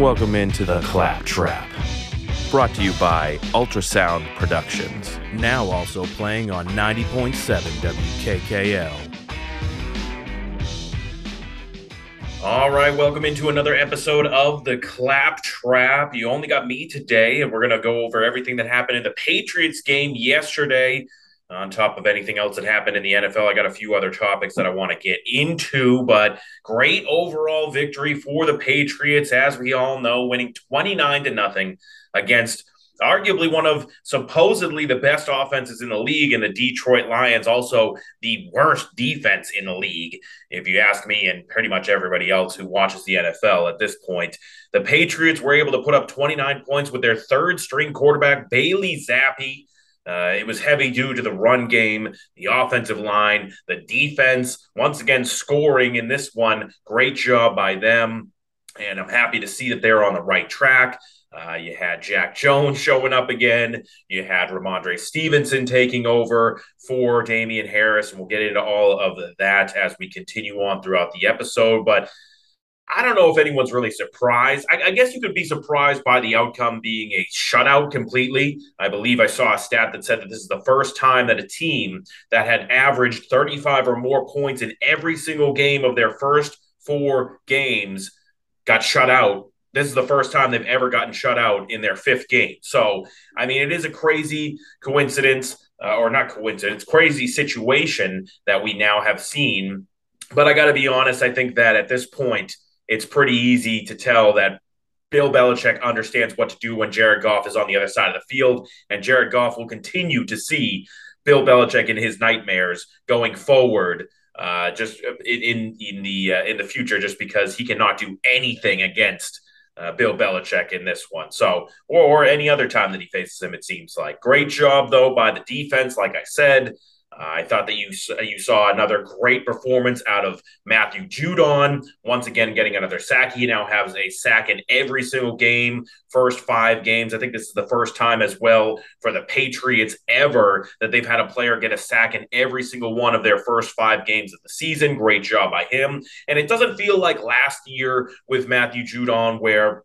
Welcome into the Clap Trap. Brought to you by Ultrasound Productions. Now also playing on 90.7 WKKL. All right, welcome into another episode of the Clap Trap. You only got me today, and we're going to go over everything that happened in the Patriots game yesterday. On top of anything else that happened in the NFL, I got a few other topics that I want to get into, but great overall victory for the Patriots, as we all know, winning 29 to nothing against arguably one of supposedly the best offenses in the league and the Detroit Lions, also the worst defense in the league, if you ask me and pretty much everybody else who watches the NFL at this point. The Patriots were able to put up 29 points with their third string quarterback, Bailey Zappe. Uh, it was heavy due to the run game, the offensive line, the defense. Once again, scoring in this one. Great job by them. And I'm happy to see that they're on the right track. Uh, you had Jack Jones showing up again. You had Rhamondre Stevenson taking over for Damien Harris. And we'll get into all of that as we continue on throughout the episode. But I don't know if anyone's really surprised. I, I, guess you could be surprised by the outcome being a shutout completely. I believe I saw a stat that said that this is the first time that a team that had averaged 35 or more points in every single game of their first four games got shut out. This is the first time they've ever gotten shut out in their fifth game. So, I mean, it is a crazy coincidence, uh, or not coincidence, crazy situation that we now have seen. But I got to be honest, I think that at this point, it's pretty easy to tell that Bill Belichick understands what to do when Jared Goff is on the other side of the field, and Jared Goff will continue to see Bill Belichick in his nightmares going forward. Uh, just in in the uh, in the future, just because he cannot do anything against uh, Bill Belichick in this one. So, or, or any other time that he faces him, it seems like. Great job though by the defense, like I said. Uh, I thought that you you saw another great performance out of Matthew Judon. Once again, getting another sack. He now has a sack in every single game. First five games. I think this is the first time as well for the Patriots ever that they've had a player get a sack in every single one of their first five games of the season. Great job by him. And it doesn't feel like last year with Matthew Judon where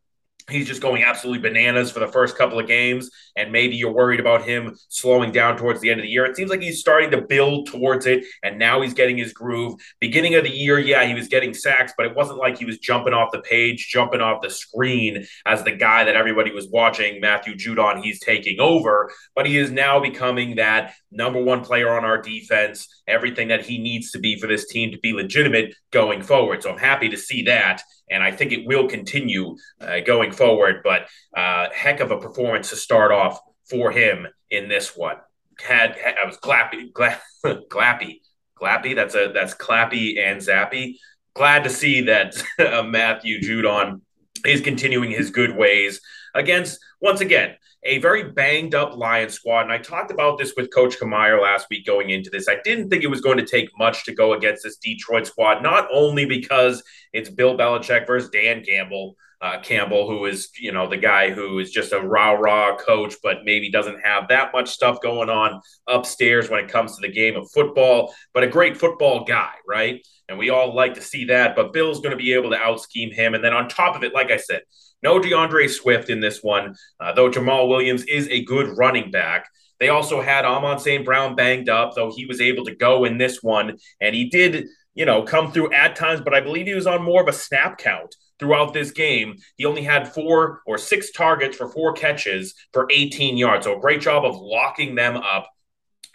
he's just going absolutely bananas for the first couple of games and maybe you're worried about him slowing down towards the end of the year. It seems like he's starting to build towards it and now he's getting his groove. Beginning of the year yeah he was getting sacks but it wasn't like he was jumping off the page jumping off the screen as the guy that everybody was watching matthew judon he's taking over. But he is now becoming that number one player on our defense everything that he needs to be for this team to be legitimate going forward. So i'm happy to see that and I think it will continue uh, going forward. But uh, heck of a performance to start off for him in this one. Had, had I was glappy, gla- glappy. That's a that's clappy and zappy. Glad to see that uh, Matthew Judon is continuing his good ways against once again a very banged up Lion squad. And I talked about this with Coach Kameyer last week going into this. I didn't think it was going to take much to go against this Detroit squad, not only because it's Bill Belichick versus Dan Campbell. Uh, Campbell, who is, you know, the guy who is just a rah rah coach, but maybe doesn't have that much stuff going on upstairs when it comes to the game of football, but a great football guy, right? And we all like to see that. But Bill's going to be able to out scheme him. And then on top of it, like I said, no D'Andre Swift in this one, uh, though Jamal Williams is a good running back. They also had Amon St. Brown banged up, though he was able to go in this one. And he did, you know, come through at times, but I believe he was on more of a snap count throughout this game. He only had four or six targets for four catches for 18 yards. So a great job of locking them up.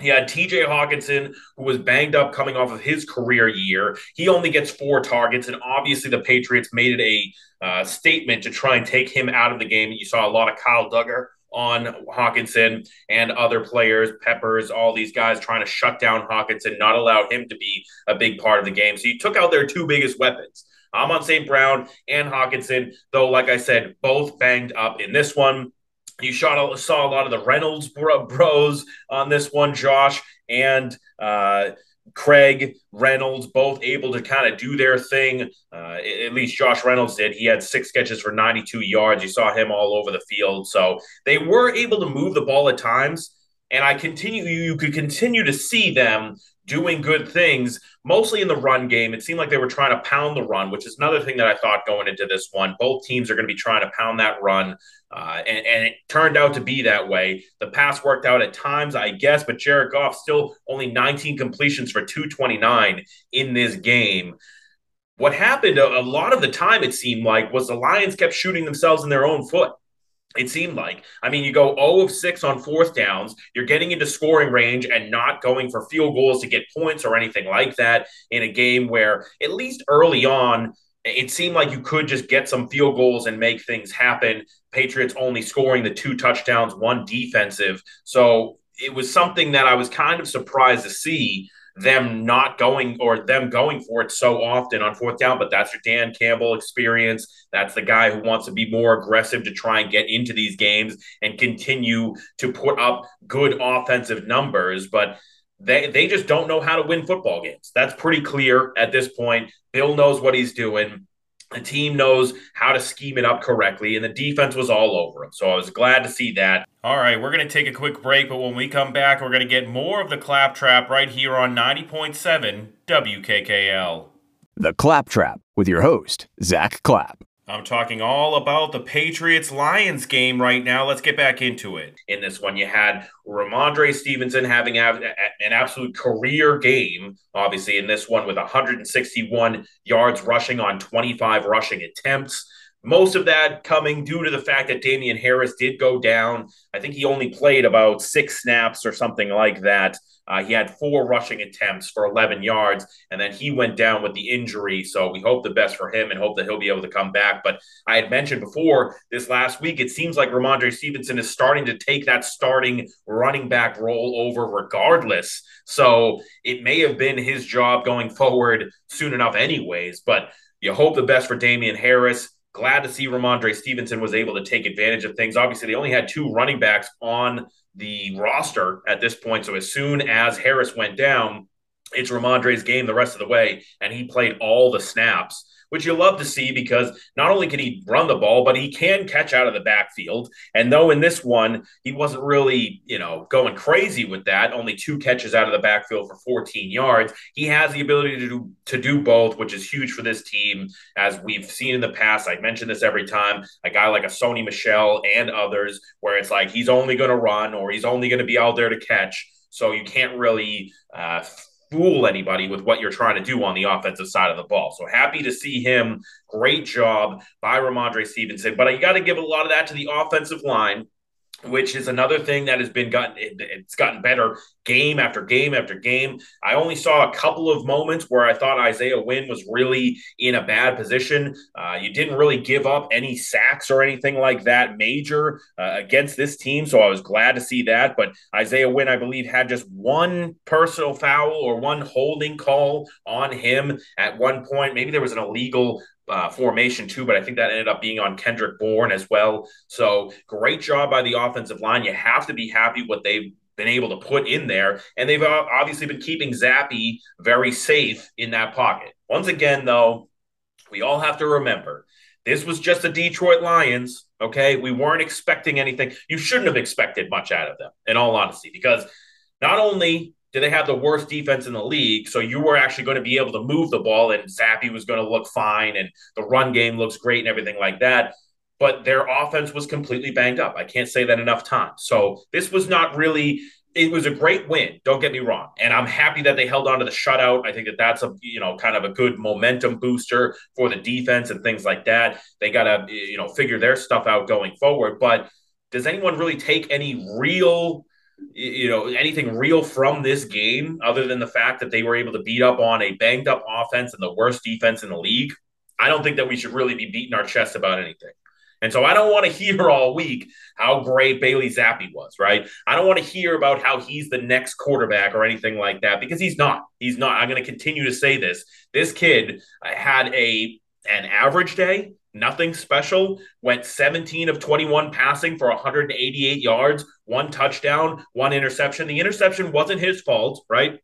He had TJ Hockenson, who was banged up coming off of his career year. He only gets four targets, and obviously the Patriots made it a uh, statement to try and take him out of the game. You saw a lot of Kyle Dugger on Hockenson and other players, Peppers, all these guys trying to shut down Hockenson, not allow him to be a big part of the game. So you took out their two biggest weapons. Amon St. Brown and Hockenson, though, like I said, both banged up in this one. You shot, saw a lot of the Reynolds bros on this one, Josh and uh, Craig Reynolds, both able to kind of do their thing. Uh, at least Josh Reynolds did. He had six catches for 92 yards. You saw him all over the field. So they were able to move the ball at times. And I continue, you could continue to see them doing good things, mostly in the run game. It seemed like they were trying to pound the run, which is another thing that I thought going into this one. Both teams are going to be trying to pound that run. Uh, and, and, it turned out to be that way. The pass worked out at times, I guess, but Jared Goff still only 19 completions for 229 in this game. What happened a, a lot of the time, it seemed like, was the Lions kept shooting themselves in their own foot it seemed like. I mean, you go 0 of 6 on fourth downs, you're getting into scoring range and not going for field goals to get points or anything like that in a game where, at least early on, it seemed like you could just get some field goals and make things happen. Patriots only scoring the two touchdowns, one defensive. So it was something that I was kind of surprised to see them not going or them going for it so often on fourth down. But that's your Dan Campbell experience. That's the guy who wants to be more aggressive to try and get into these games and continue to put up good offensive numbers. But they, they just don't know how to win football games. That's pretty clear at this point. Bill knows what he's doing. The team knows how to scheme it up correctly, and the defense was all over him. So I was glad to see that. All right, we're going to take a quick break, but when we come back, we're going to get more of the Claptrap right here on 90.7 WKKL. The Claptrap with your host, Zach Clapp. I'm talking all about the Patriots Lions game right now. Let's get back into it. In this one, you had Rhamondre Stevenson having an absolute career game, obviously, in this one with 161 yards rushing on 25 rushing attempts. Most of that coming due to the fact that Damien Harris did go down. I think he only played about six snaps or something like that. Uh, he had four rushing attempts for 11 yards, and then he went down with the injury. So we hope the best for him and hope that he'll be able to come back. But I had mentioned before this last week, it seems like Rhamondre Stevenson is starting to take that starting running back role over regardless. So it may have been his job going forward soon enough, anyways. But you hope the best for Damien Harris glad to see Rhamondre Stevenson was able to take advantage of things. Obviously, they only had two running backs on the roster at this point. So as soon as Harris went down, it's Rhamondre's game the rest of the way, and he played all the snaps which you love to see because not only can he run the ball, but he can catch out of the backfield. And though in this one, he wasn't really, you know, going crazy with that, only two catches out of the backfield for 14 yards, he has the ability to do, to do both, which is huge for this team. As we've seen in the past, I mention this every time, a guy like a Sony Michel and others, where it's like he's only going to run or he's only going to be out there to catch. So you can't really uh, fool anybody with what you're trying to do on the offensive side of the ball. So happy to see him. Great job by Rhamondre Stevenson. But you got to give a lot of that to the offensive line which is another thing that has been gotten it's gotten better game after game after game. I only saw a couple of moments where I thought Isaiah Wynn was really in a bad position. Uh, you didn't really give up any sacks or anything like that major uh, against this team, so I was glad to see that. But Isaiah Wynn, I believe, had just one personal foul or one holding call on him at one point. Maybe there was an illegal uh, formation too, but I think that ended up being on Kendrick Bourne as well. So great job by the offensive line. You have to be happy what they've been able to put in there, and they've uh, obviously been keeping Zappe very safe in that pocket. Once again, though, we all have to remember this was just the Detroit Lions. Okay, we weren't expecting anything. You shouldn't have expected much out of them, in all honesty, because not only do they have the worst defense in the league? So you were actually going to be able to move the ball, and Zappe was going to look fine, and the run game looks great, and everything like that. But their offense was completely banged up. I can't say that enough times. So this was not really. It was a great win. Don't get me wrong, and I'm happy that they held on to the shutout. I think that that's a you know kind of a good momentum booster for the defense and things like that. They got to you know figure their stuff out going forward. But does anyone really take any real you know anything real from this game other than the fact that they were able to beat up on a banged up offense and the worst defense in the league i don't think that we should really be beating our chest about anything and so I don't want to hear all week how great Bailey Zappe was, right? I don't want to hear about how he's the next quarterback or anything like that because he's not. He's not. I'm going to continue to say this. This kid had a an average day, nothing special. Went 17 of 21 passing for 188 yards, one touchdown, one interception. The interception wasn't his fault, right?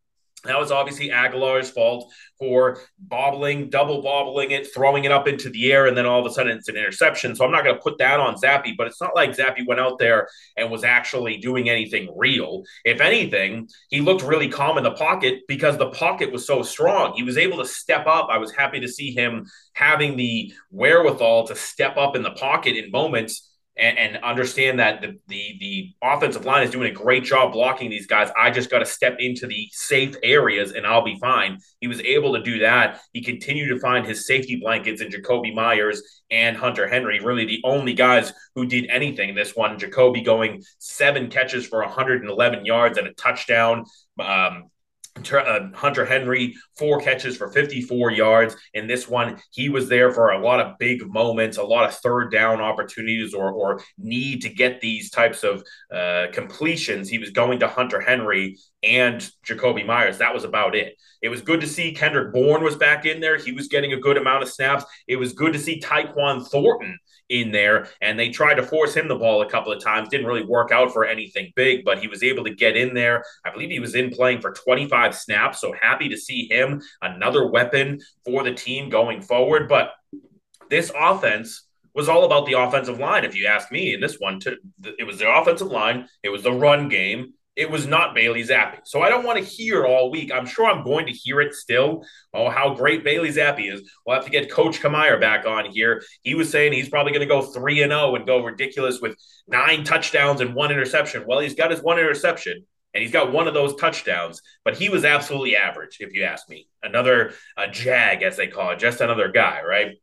That was obviously Agholor's fault for bobbling, double bobbling it, throwing it up into the air, and then all of a sudden it's an interception. So I'm not going to put that on Zappe, but it's not like Zappe went out there and was actually doing anything real. If anything, he looked really calm in the pocket because the pocket was so strong. He was able to step up. I was happy to see him having the wherewithal to step up in the pocket in moments and, and understand that the, the, the offensive line is doing a great job blocking these guys. I just got to step into the safe areas and I'll be fine. He was able to do that. He continued to find his safety blankets in Jakobi Meyers and Hunter Henry, really the only guys who did anything. This one, Jakobi going seven catches for 111 yards and a touchdown. Um, Hunter Henry, four catches for 54 yards. In this one, he was there for a lot of big moments, a lot of third down opportunities or, or need to get these types of uh, completions. He was going to Hunter Henry and Jakobi Meyers. That was about it. It was good to see Kendrick Bourne was back in there. He was getting a good amount of snaps. It was good to see Tyquan Thornton in there, and they tried to force him the ball a couple of times. Didn't really work out for anything big, but he was able to get in there. I believe he was in playing for 25 snaps, so happy to see him, another weapon for the team going forward. But this offense was all about the offensive line, if you ask me. In this one, it was the offensive line, it was the run game, it was not Bailey Zappe. So I don't want to hear all week. I'm sure I'm going to hear it still. Oh, how great Bailey Zappe is. We'll have to get Coach Kamier back on here. He was saying he's probably going to go 3 and 0 and go ridiculous with nine touchdowns and one interception. Well, he's got his one interception and he's got one of those touchdowns, but he was absolutely average, if you ask me. Another a jag, as they call it, just another guy, right?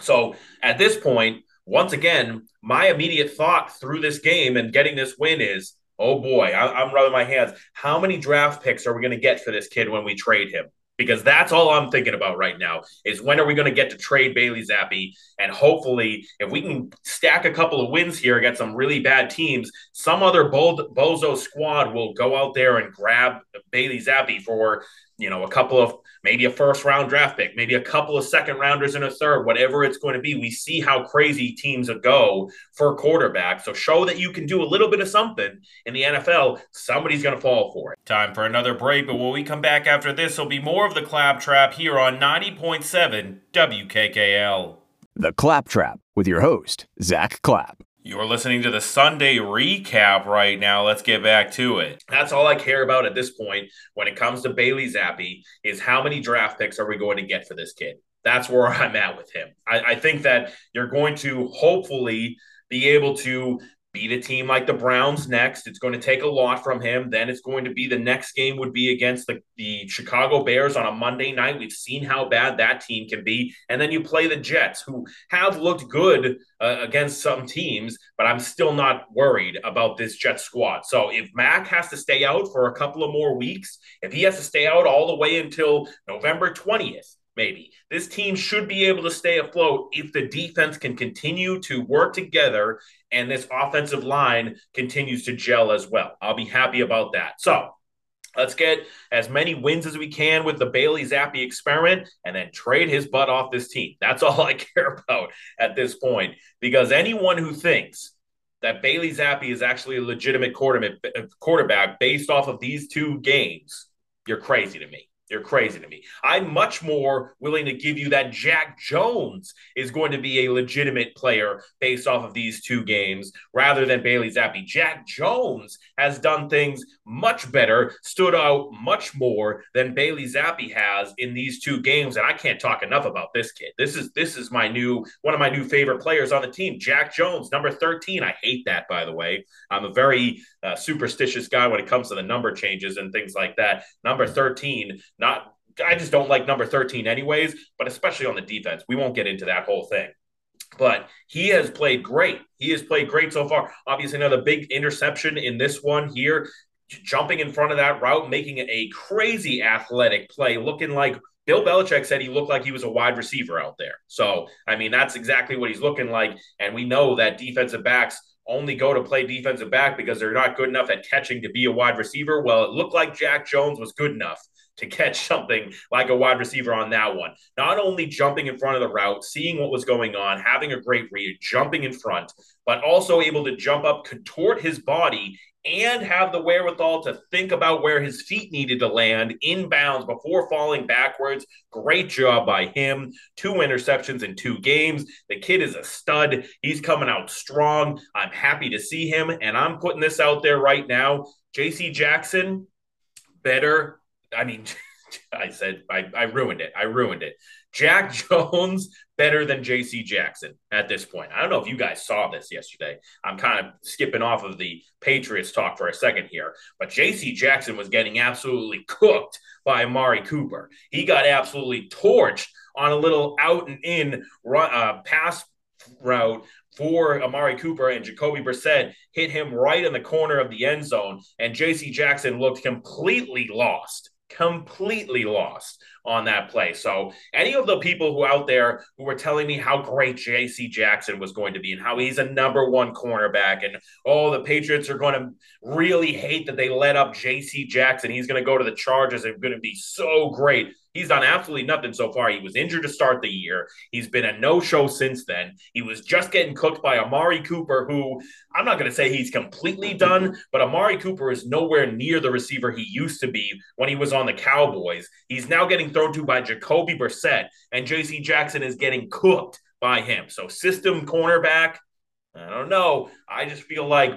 So at this point, once again, my immediate thought through this game and getting this win is oh boy, I, am rubbing my hands. How many draft picks are we going to get for this kid when we trade him? Because that's all I'm thinking about right now is when are we going to get to trade Bailey Zappe? And hopefully, if we can stack a couple of wins here against some really bad teams, some other bo- bozo squad will go out there and grab Bailey Zappe for you know, a couple of maybe a first round draft pick, maybe a couple of second rounders and a third, whatever it's going to be. We see how crazy teams go for a quarterback. So show that you can do a little bit of something in the NFL. Somebody's going to fall for it. Time for another break, but when we come back after this, there'll be more of the Clap Trap here on 90.7 WKKL. The Clap Trap with your host, Zach Clapp. You're listening to the Sunday recap right now. Let's get back to it. That's all I care about at this point when it comes to Bailey Zappe is how many draft picks are we going to get for this kid? That's where I'm at with him. I, I think that you're going to hopefully be able to beat a team like the Browns next. It's going to take a lot from him. Then it's going to be the next game would be against the, the Chicago Bears on a Monday night. We've seen how bad that team can be. And then you play the Jets, who have looked good uh, against some teams, but I'm still not worried about this Jet squad. So if Mac has to stay out for a couple of more weeks, if he has to stay out all the way until November 20th, maybe. This team should be able to stay afloat if the defense can continue to work together and this offensive line continues to gel as well. I'll be happy about that. So let's get as many wins as we can with the Bailey Zappe experiment and then trade his butt off this team. That's all I care about at this point because anyone who thinks that Bailey Zappe is actually a legitimate quarterback based off of these two games, you're crazy to me. You're crazy to me. I'm much more willing to give you that Jack Jones is going to be a legitimate player based off of these two games rather than Bailey Zappe. Jack Jones has done things much better, stood out much more than Bailey Zappe has in these two games. And I can't talk enough about this kid. This is this is my new one of my new favorite players on the team, Jack Jones, number 13. I hate that, by the way. I'm a very uh, superstitious guy when it comes to the number changes and things like that. Number 13 not I just don't like number 13 anyways, but especially on the defense. We won't get into that whole thing. But he has played great. He has played great so far. Obviously, another big interception in this one here, jumping in front of that route, making a crazy athletic play, looking like Bill Belichick said he looked like he was a wide receiver out there. So, I mean, that's exactly what he's looking like. And we know that defensive backs only go to play defensive back because they're not good enough at catching to be a wide receiver. Well, it looked like Jack Jones was good enough to catch something like a wide receiver on that one. Not only jumping in front of the route, seeing what was going on, having a great read, jumping in front, but also able to jump up, contort his body and have the wherewithal to think about where his feet needed to land inbounds before falling backwards. Great job by him. Two interceptions in two games. The kid is a stud. He's coming out strong. I'm happy to see him. And I'm putting this out there right now. JC Jackson, better. I mean, I said I, I ruined it. I ruined it. Jack Jones better than JC Jackson at this point. I don't know if you guys saw this yesterday. I'm kind of skipping off of the Patriots talk for a second here, but JC Jackson was getting absolutely cooked by Amari Cooper. He got absolutely torched on a little out and in run, uh, pass route for Amari Cooper and Jacoby Brissett hit him right in the corner of the end zone, and JC Jackson looked completely lost completely lost on that play. So, any of the people who out there who were telling me how great JC Jackson was going to be and how he's a number one cornerback, and oh, the Patriots are going to really hate that they let up JC Jackson. He's going to go to the Chargers and going to be so great. He's done absolutely nothing so far. He was injured to start the year. He's been a no show since then. He was just getting cooked by Amari Cooper, who I'm not going to say he's completely done, but Amari Cooper is nowhere near the receiver he used to be when he was on the Cowboys. He's now getting thrown to by Jacoby Brissett, and JC Jackson is getting cooked by him. So, system cornerback, I don't know. I just feel like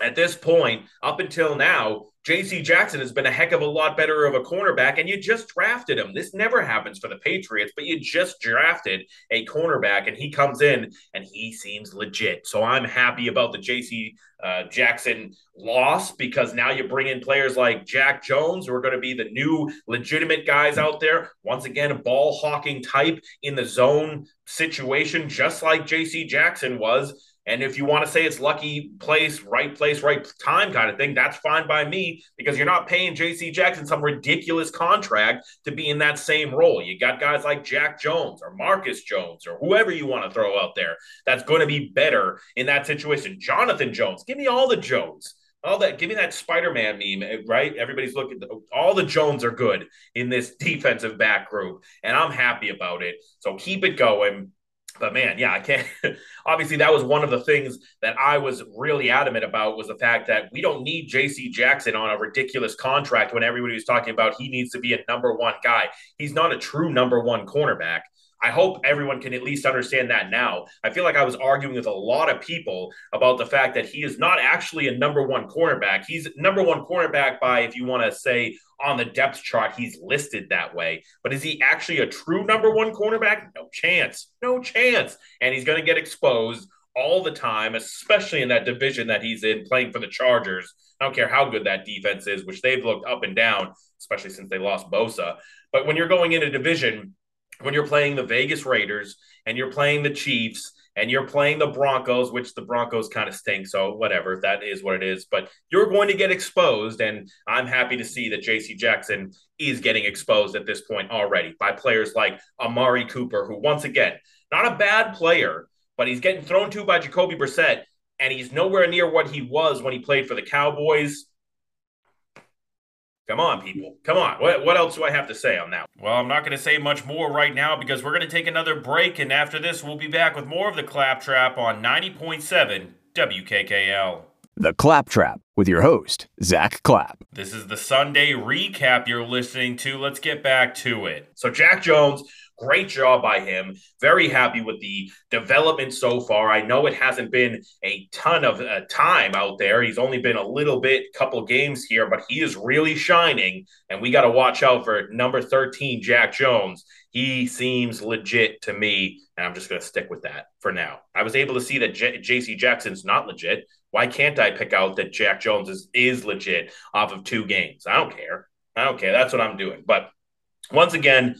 at this point, up until now, JC Jackson has been a heck of a lot better of a cornerback, and you just drafted him. This never happens for the Patriots, but you just drafted a cornerback, and he comes in and he seems legit. So I'm happy about the JC uh, Jackson loss because now you bring in players like Jack Jones, who are going to be the new legitimate guys out there. Once again, a ball hawking type in the zone situation, just like JC Jackson was. And if you want to say it's lucky place, right place, right time kind of thing, that's fine by me because you're not paying JC Jackson some ridiculous contract to be in that same role. You got guys like Jack Jones or Marcus Jones or whoever you want to throw out there that's going to be better in that situation. Jonathan Jones, give me all the Jones. All that, give me that Spider-Man meme, eh, right? Everybody's looking. All the Jones are good in this defensive back group, and I'm happy about it. So keep it going but man, yeah, I can't. Obviously, that was one of the things that I was really adamant about was the fact that we don't need J.C. Jackson on a ridiculous contract when everybody was talking about he needs to be a number one guy. He's not a true number one cornerback. I hope everyone can at least understand that now. I feel like I was arguing with a lot of people about the fact that he is not actually a number one cornerback. He's number one cornerback by, if you want to say on the depth chart, he's listed that way. But is he actually a true number one cornerback? No chance. No chance. And he's going to get exposed all the time, especially in that division that he's in playing for the Chargers. I don't care how good that defense is, which they've looked up and down, especially since they lost Bosa. But when you're going in a division, when you're playing the Vegas Raiders and you're playing the Chiefs and you're playing the Broncos, which the Broncos kind of stink. So whatever, that is what it is. But you're going to get exposed, and I'm happy to see that J.C. Jackson is getting exposed at this point already by players like Amari Cooper, who once again, not a bad player, but he's getting thrown to by Jacoby Brissett, and he's nowhere near what he was when he played for the Cowboys Come on, people. Come on. What, what else do I have to say on that? Well, I'm not going to say much more right now because we're going to take another break. And after this, we'll be back with more of the Claptrap on 90.7 WKKL. The Claptrap with your host, Zach Clapp. This is the Sunday recap you're listening to. Let's get back to it. So, Jack Jones Great job by him. Very happy with the development so far. I know it hasn't been a ton of uh, time out there. He's only been a little bit, couple games here, but he is really shining. And we got to watch out for number 13, Jack Jones. He seems legit to me. And I'm just going to stick with that for now. I was able to see that J- JC Jackson's not legit. Why can't I pick out that Jack Jones is, is legit off of two games? I don't care. I don't care. That's what I'm doing. But once again,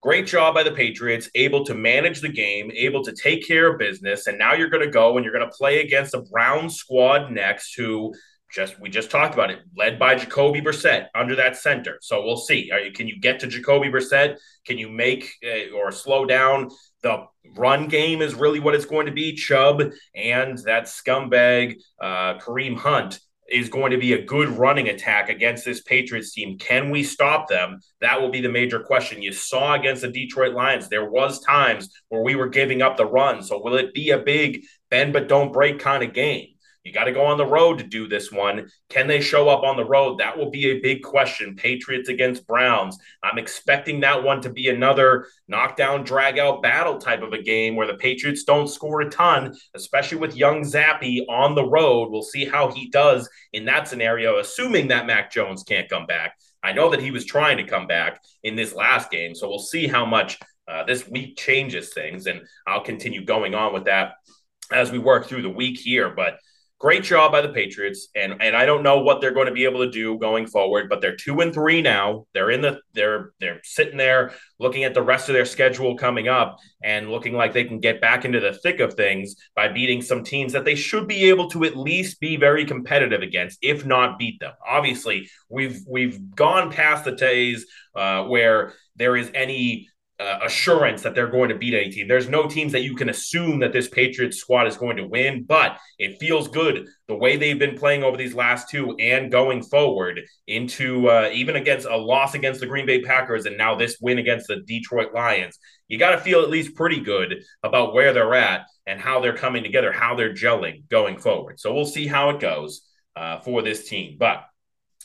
Great job by the Patriots, able to manage the game, able to take care of business. And now you're going to go and you're going to play against the Brown squad next, who just we just talked about it, led by Jacoby Brissett under that center. So we'll see. You, can you get to Jacoby Brissett? Can you make uh, or slow down the run game? Is really what it's going to be. Chubb and that scumbag uh, Kareem Hunt is going to be a good running attack against this Patriots team. Can we stop them? That will be the major question. You saw against the Detroit Lions, there was times where we were giving up the run. So will it be a big bend but don't break kind of game? You got to go on the road to do this one. Can they show up on the road? That will be a big question. Patriots against Browns. I'm expecting that one to be another knockdown, drag out battle type of a game where the Patriots don't score a ton, especially with young Zappe on the road. We'll see how he does in that scenario, assuming that Mac Jones can't come back. I know that he was trying to come back in this last game, so we'll see how much uh, this week changes things, and I'll continue going on with that as we work through the week here. But great job by the Patriots, and and I don't know what they're going to be able to do going forward, but they're two and three now. They're in the they're they're sitting there looking at the rest of their schedule coming up and looking like they can get back into the thick of things by beating some teams that they should be able to at least be very competitive against, if not beat them. Obviously, we've we've gone past the days uh, where there is any uh, assurance that they're going to beat any team. There's no teams that you can assume that this Patriots squad is going to win, but it feels good the way they've been playing over these last two and going forward into uh, even against a loss against the Green Bay Packers and now this win against the Detroit Lions. You got to feel at least pretty good about where they're at and how they're coming together, how they're gelling going forward. So we'll see how it goes uh, for this team. But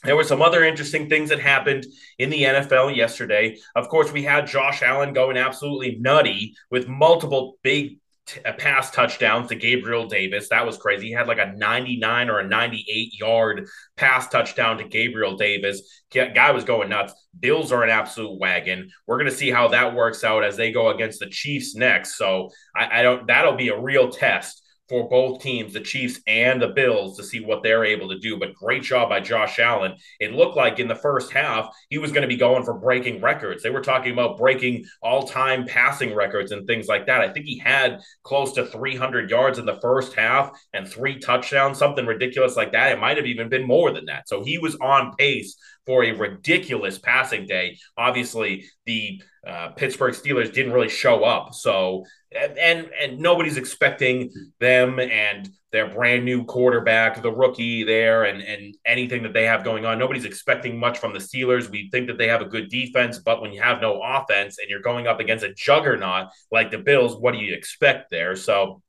there were some other interesting things that happened in the NFL yesterday. Of course, we had Josh Allen going absolutely nutty with multiple big t- uh, pass touchdowns to Gabriel Davis. That was crazy. He had like a 99 or a 98 yard pass touchdown to Gabriel Davis. Guy was going nuts. Bills are an absolute wagon. We're going to see how that works out as they go against the Chiefs next. So I, I don't. That'll be a real test for both teams, the Chiefs and the Bills, to see what they're able to do. But great job by Josh Allen. It looked like in the first half, he was going to be going for breaking records. They were talking about breaking all time passing records and things like that. I think he had close to 300 yards in the first half and three touchdowns, something ridiculous like that. It might have even been more than that. So he was on pace for a ridiculous passing day. Obviously, the uh, Pittsburgh Steelers didn't really show up. So, and and nobody's expecting them and their brand new quarterback, the rookie there, and and anything that they have going on. Nobody's expecting much from the Steelers. We think that they have a good defense, but when you have no offense and you're going up against a juggernaut like the Bills, what do you expect there? So,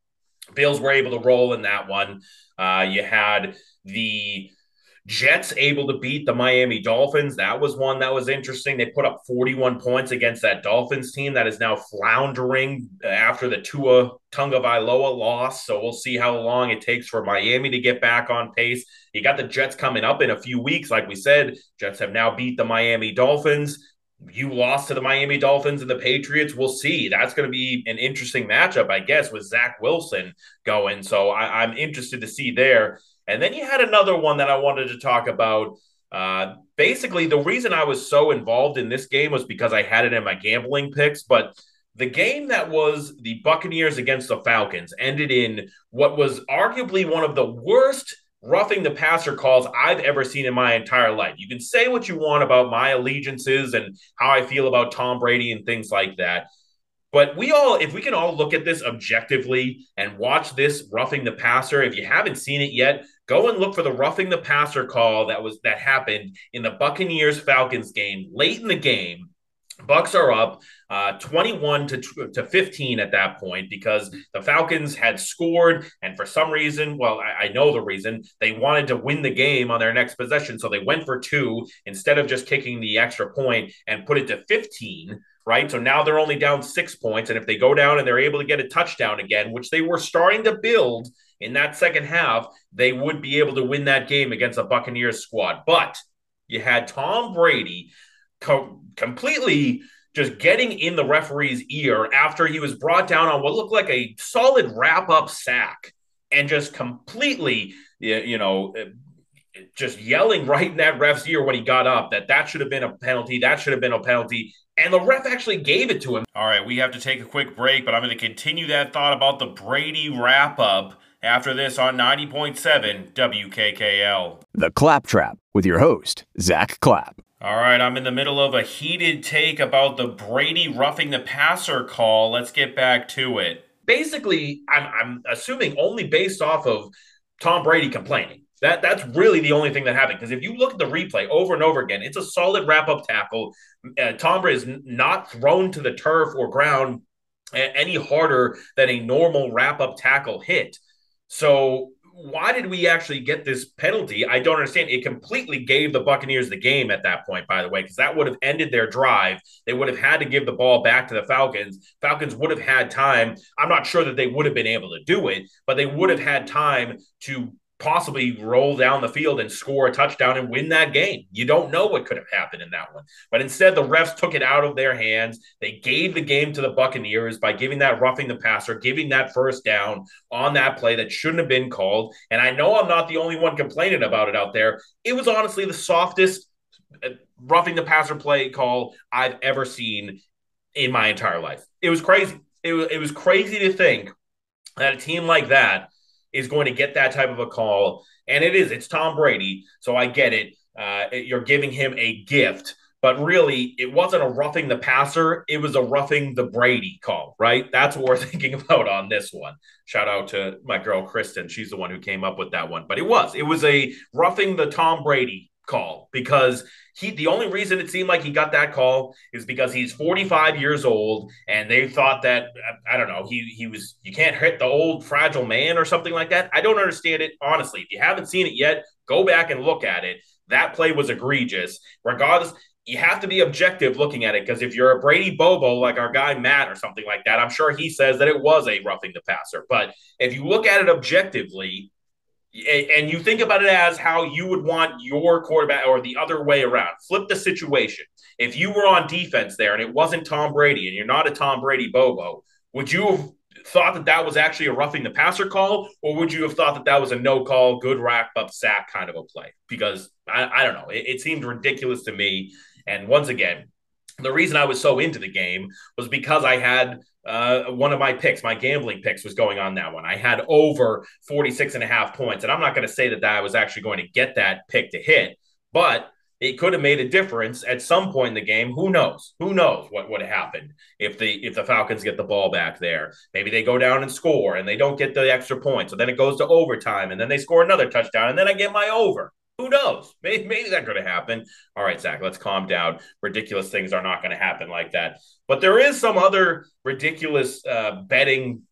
Bills were able to roll in that one. Uh, you had the Jets able to beat the Miami Dolphins. That was one that was interesting. They put up 41 points against that Dolphins team that is now floundering uh, after the Tua Tagovailoa loss. So we'll see how long it takes for Miami to get back on pace. You got the Jets coming up in a few weeks. Like we said, Jets have now beat the Miami Dolphins. You lost to the Miami Dolphins and the Patriots. We'll see. That's going to be an interesting matchup, I guess, with Zach Wilson going. So I, I'm interested to see there. And then you had another one that I wanted to talk about. Uh, basically, the reason I was so involved in this game was because I had it in my gambling picks. But the game that was the Buccaneers against the Falcons ended in what was arguably one of the worst roughing the passer calls I've ever seen in my entire life. You can say what you want about my allegiances and how I feel about Tom Brady and things like that. But we all, if we can all look at this objectively and watch this roughing the passer, if you haven't seen it yet, Go and look for the roughing the passer call that was that happened in the Buccaneers Falcons game late in the game. Bucks are up uh, 21 to, to 15 at that point because the Falcons had scored. And for some reason, well, I, I, know the reason, they wanted to win the game on their next possession. So they went for two instead of just kicking the extra point and put it to 15 right? So now they're only down six points. And if they go down and they're able to get a touchdown again, which they were starting to build in that second half, they would be able to win that game against a Buccaneers squad. But you had Tom Brady co- completely just getting in the referee's ear after he was brought down on what looked like a solid wrap up sack and just completely, you know, eh, just yelling right in that ref's ear when he got up that that should have been a penalty, that should have been a penalty. And the ref actually gave it to him. All right, we have to take a quick break, but I'm going to continue that thought about the Brady wrap up after this on 90.7 WKKL. The Claptrap with your host, Zach Clapp. All right, I'm in the middle of a heated take about the Brady roughing the passer call. Let's get back to it. Basically, I'm, I'm assuming only based off of Tom Brady complaining. That that's really the only thing that happened. Because if you look at the replay over and over again, it's a solid wrap up tackle. Uh, Tom Brady is not thrown to the turf or ground any harder than a normal wrap up tackle hit. So why did we actually get this penalty? I don't understand. It completely gave the Buccaneers the game at that point, by the way, because that would have ended their drive. They would have had to give the ball back to the Falcons. Falcons would have had time. I'm not sure that they would have been able to do it, but they would have had time to possibly roll down the field and score a touchdown and win that game. You don't know what could have happened in that one. But instead, the refs took it out of their hands. They gave the game to the Buccaneers by giving that roughing the passer, giving that first down on that play that shouldn't have been called. And I know I'm not the only one complaining about it out there. It was honestly the softest uh, roughing the passer play call I've ever seen in my entire life. It was crazy. It was, it was crazy to think that a team like that is going to get that type of a call. And it is, it's Tom Brady. So I get it. Uh, you're giving him a gift, but really, it wasn't a roughing the passer. It was a roughing the Brady call, right? That's what we're thinking about on this one. Shout out to my girl, Kristen. She's the one who came up with that one. But it was, it was a roughing the Tom Brady call because he the only reason it seemed like he got that call is because he's 45 years old and they thought that I don't know he he was you can't hit the old fragile man or something like that. I don't understand it honestly. If you haven't seen it yet, go back and look at it. That play was egregious. Regardless, you have to be objective looking at it because if you're a Brady Bobo like our guy Matt or something like that, I'm sure he says that it was a roughing the passer. But if you look at it objectively, and you think about it as how you would want your quarterback or the other way around. Flip the situation. If you were on defense there and it wasn't Tom Brady and you're not a Tom Brady Bobo, would you have thought that that was actually a roughing the passer call, or would you have thought that that was a no call, good rack up sack kind of a play? Because I, I don't know. It, it seemed ridiculous to me. And once again, the reason I was so into the game was because I had uh, one of my picks, my gambling picks was going on that one. I had over 46 and a half points. And I'm not going to say that, that I was actually going to get that pick to hit, but it could have made a difference at some point in the game. Who knows? Who knows what would have happened if the if the Falcons get the ball back there? Maybe they go down and score and they don't get the extra point. So then it goes to overtime and then they score another touchdown and then I get my over. Who knows? Maybe, maybe that could have happened. All right, Zach, let's calm down. Ridiculous things are not going to happen like that. But there is some other ridiculous uh, betting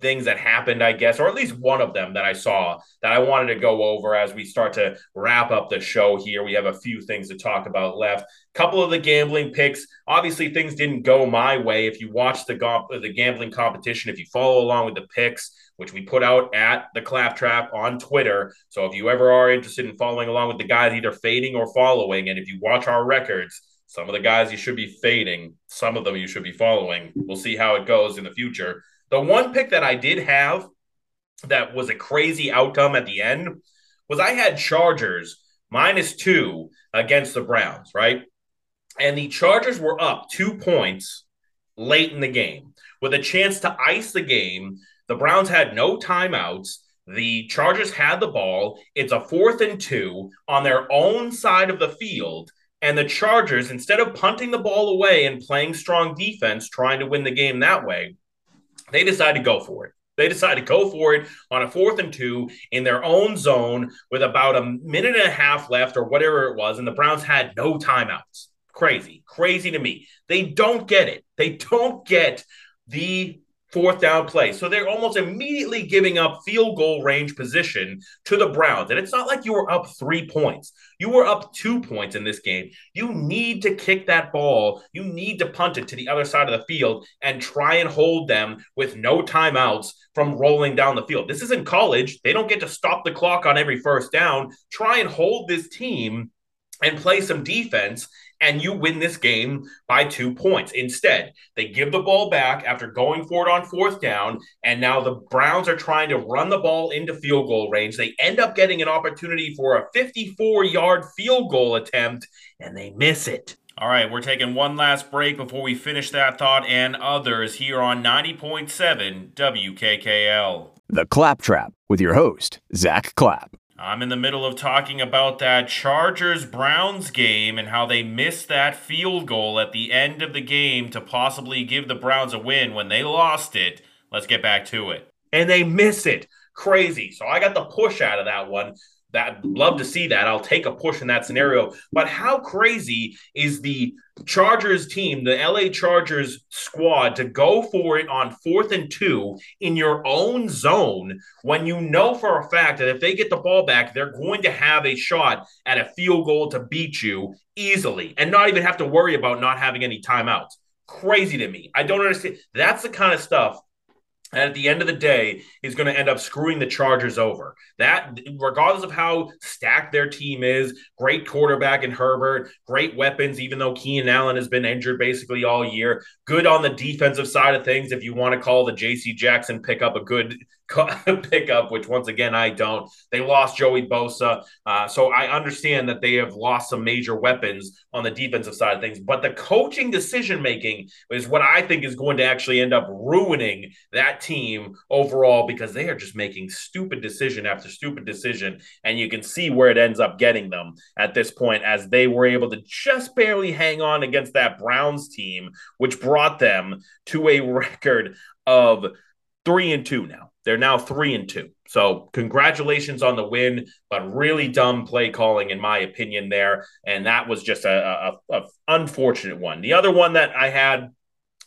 things that happened, I guess, or at least one of them that I saw that I wanted to go over as we start to wrap up the show here. We have a few things to talk about left. Couple of the gambling picks. Obviously, things didn't go my way. If you watch the the gambling competition, if you follow along with the picks, which we put out at the Claptrap on Twitter. So if you ever are interested in following along with the guys, either fading or following, and if you watch our records, some of the guys you should be fading, some of them you should be following. We'll see how it goes in the future. The one pick that I did have that was a crazy outcome at the end was I had Chargers minus two against the Browns, right? And the Chargers were up two points late in the game with a chance to ice the game. The Browns had no timeouts. The Chargers had the ball. It's a fourth and two on their own side of the field. And the Chargers, instead of punting the ball away and playing strong defense, trying to win the game that way, they decided to go for it. They decided to go for it on a fourth and two in their own zone with about a minute and a half left or whatever it was. And the Browns had no timeouts. Crazy, crazy to me. They don't get it. They don't get the fourth down play. So they're almost immediately giving up field goal range position to the Browns. And it's not like you were up three points. You were up two points in this game. You need to kick that ball. You need to punt it to the other side of the field and try and hold them with no timeouts from rolling down the field. This isn't college. They don't get to stop the clock on every first down. Try and hold this team and play some defense and you win this game by two points. Instead, they give the ball back after going for it on fourth down, and now the Browns are trying to run the ball into field goal range. They end up getting an opportunity for a 54 yard field goal attempt, and they miss it. All right, we're taking one last break before we finish that thought and others here on 90.7 WKKL. The Claptrap with your host, Zach Clapp. I'm in the middle of talking about that Chargers Browns game and how they missed that field goal at the end of the game to possibly give the Browns a win when they lost it. Let's get back to it. And they miss it. Crazy. So I got the push out of that one. That love to see that. I'll take a push in that scenario. But how crazy is the Chargers team, the LA Chargers squad, to go for it on fourth and two in your own zone when you know for a fact that if they get the ball back, they're going to have a shot at a field goal to beat you easily and not even have to worry about not having any timeouts? Crazy to me. I don't understand. That's the kind of stuff and at the end of the day, he's going to end up screwing the Chargers over. That, regardless of how stacked their team is, great quarterback in Herbert, great weapons, even though Keenan Allen has been injured basically all year. Good on the defensive side of things, if you want to call the J.C. Jackson pickup a good pickup, which once again I don't. They lost Joey Bosa, uh, so I understand that they have lost some major weapons on the defensive side of things. But the coaching decision making is what I think is going to actually end up ruining that team overall because they are just making stupid decision after stupid decision, and you can see where it ends up getting them at this point as they were able to just barely hang on against that Browns team, which brought them to a record of three and two now. They're now three and two. So congratulations on the win, but really dumb play calling in my opinion there, and that was just a, a, a unfortunate one. The other one that I had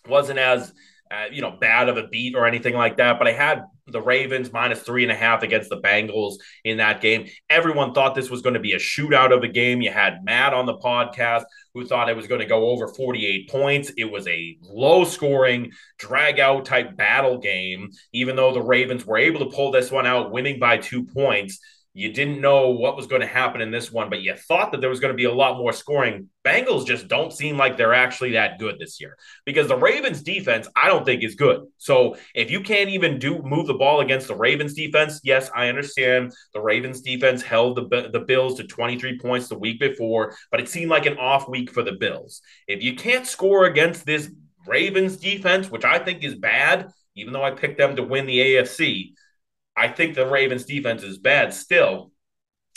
wasn't as uh, you know bad of a beat or anything like that, but I had the Ravens minus three and a half against the Bengals in that game. Everyone thought this was going to be a shootout of a game. You had Matt on the podcast who thought it was going to go over 48 points. It was a low scoring, drag out type battle game, even though the Ravens were able to pull this one out, winning by two points. You didn't know what was going to happen in this one, but you thought that there was going to be a lot more scoring. Bengals just don't seem like they're actually that good this year because the Ravens defense, I don't think is good. So if you can't even do move the ball against the Ravens defense, yes, I understand the Ravens defense held the, the Bills to 23 points the week before, but it seemed like an off week for the Bills. If you can't score against this Ravens defense, which I think is bad, even though I picked them to win the AFC, I think the Ravens defense is bad still.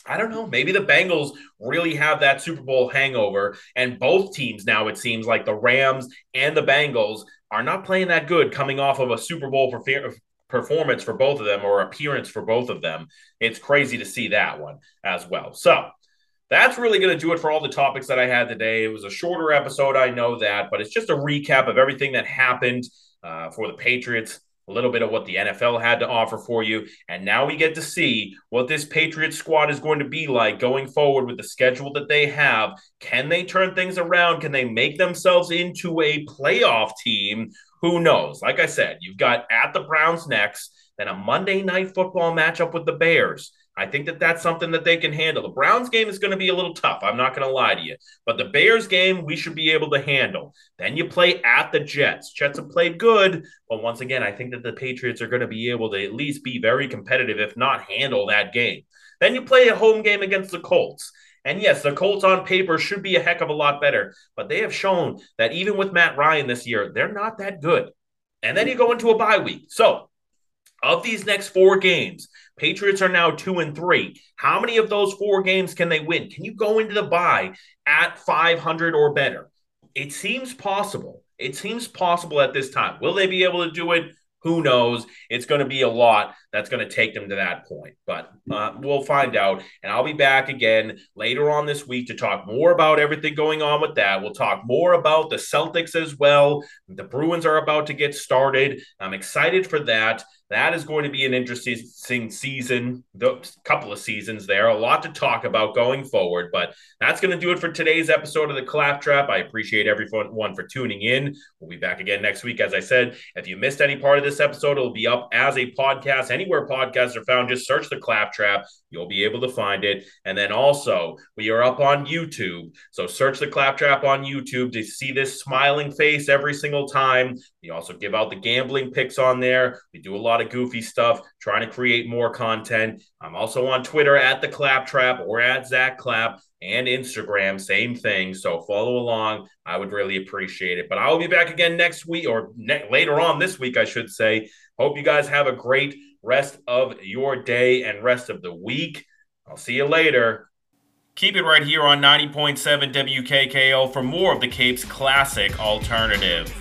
I don't know. Maybe the Bengals really have that Super Bowl hangover, and both teams now, it seems like the Rams and the Bengals are not playing that good coming off of a Super Bowl performance for both of them or appearance for both of them. It's crazy to see that one as well. So, that's really going to do it for all the topics that I had today. It was a shorter episode, I know that, but it's just a recap of everything that happened uh, for the Patriots a little bit of what the NFL had to offer for you. And now we get to see what this Patriots squad is going to be like going forward with the schedule that they have. Can they turn things around? Can they make themselves into a playoff team? Who knows? Like I said, you've got at the Browns next, then a Monday night football matchup with the Bears. I think that that's something that they can handle. The Browns game is going to be a little tough. I'm not going to lie to you. But the Bears game, we should be able to handle. Then you play at the Jets. Jets have played good. But once again, I think that the Patriots are going to be able to at least be very competitive, if not handle that game. Then you play a home game against the Colts. And yes, the Colts on paper should be a heck of a lot better. But they have shown that even with Matt Ryan this year, they're not that good. And then you go into a bye week. So, of these next four games, Patriots are now two and three. How many of those four games can they win? Can you go into the bye at 500 or better? It seems possible. It seems possible at this time. Will they be able to do it? Who knows? It's going to be a lot that's going to take them to that point, but uh, we'll find out. And I'll be back again later on this week to talk more about everything going on with that. We'll talk more about the Celtics as well. The Bruins are about to get started. I'm excited for that. That is going to be an interesting season, a couple of seasons there. A lot to talk about going forward, but that's going to do it for today's episode of the Claptrap. I appreciate everyone for tuning in. We'll be back again next week. As I said, if you missed any part of this episode, it'll be up as a podcast anywhere podcasts are found. Just search the Claptrap. You'll be able to find it. And then also, we are up on YouTube. So search the Claptrap on YouTube to see this smiling face every single time. We also give out the gambling picks on there. We do a lot of goofy stuff, trying to create more content. I'm also on Twitter at the Claptrap or at Zach Clap and Instagram, same thing. So follow along. I would really appreciate it. But I will be back again next week or ne- later on this week, I should say. Hope you guys have a great rest of your day and rest of the week. I'll see you later. Keep it right here on 90.7 WKKL for more of the Cape's classic alternative.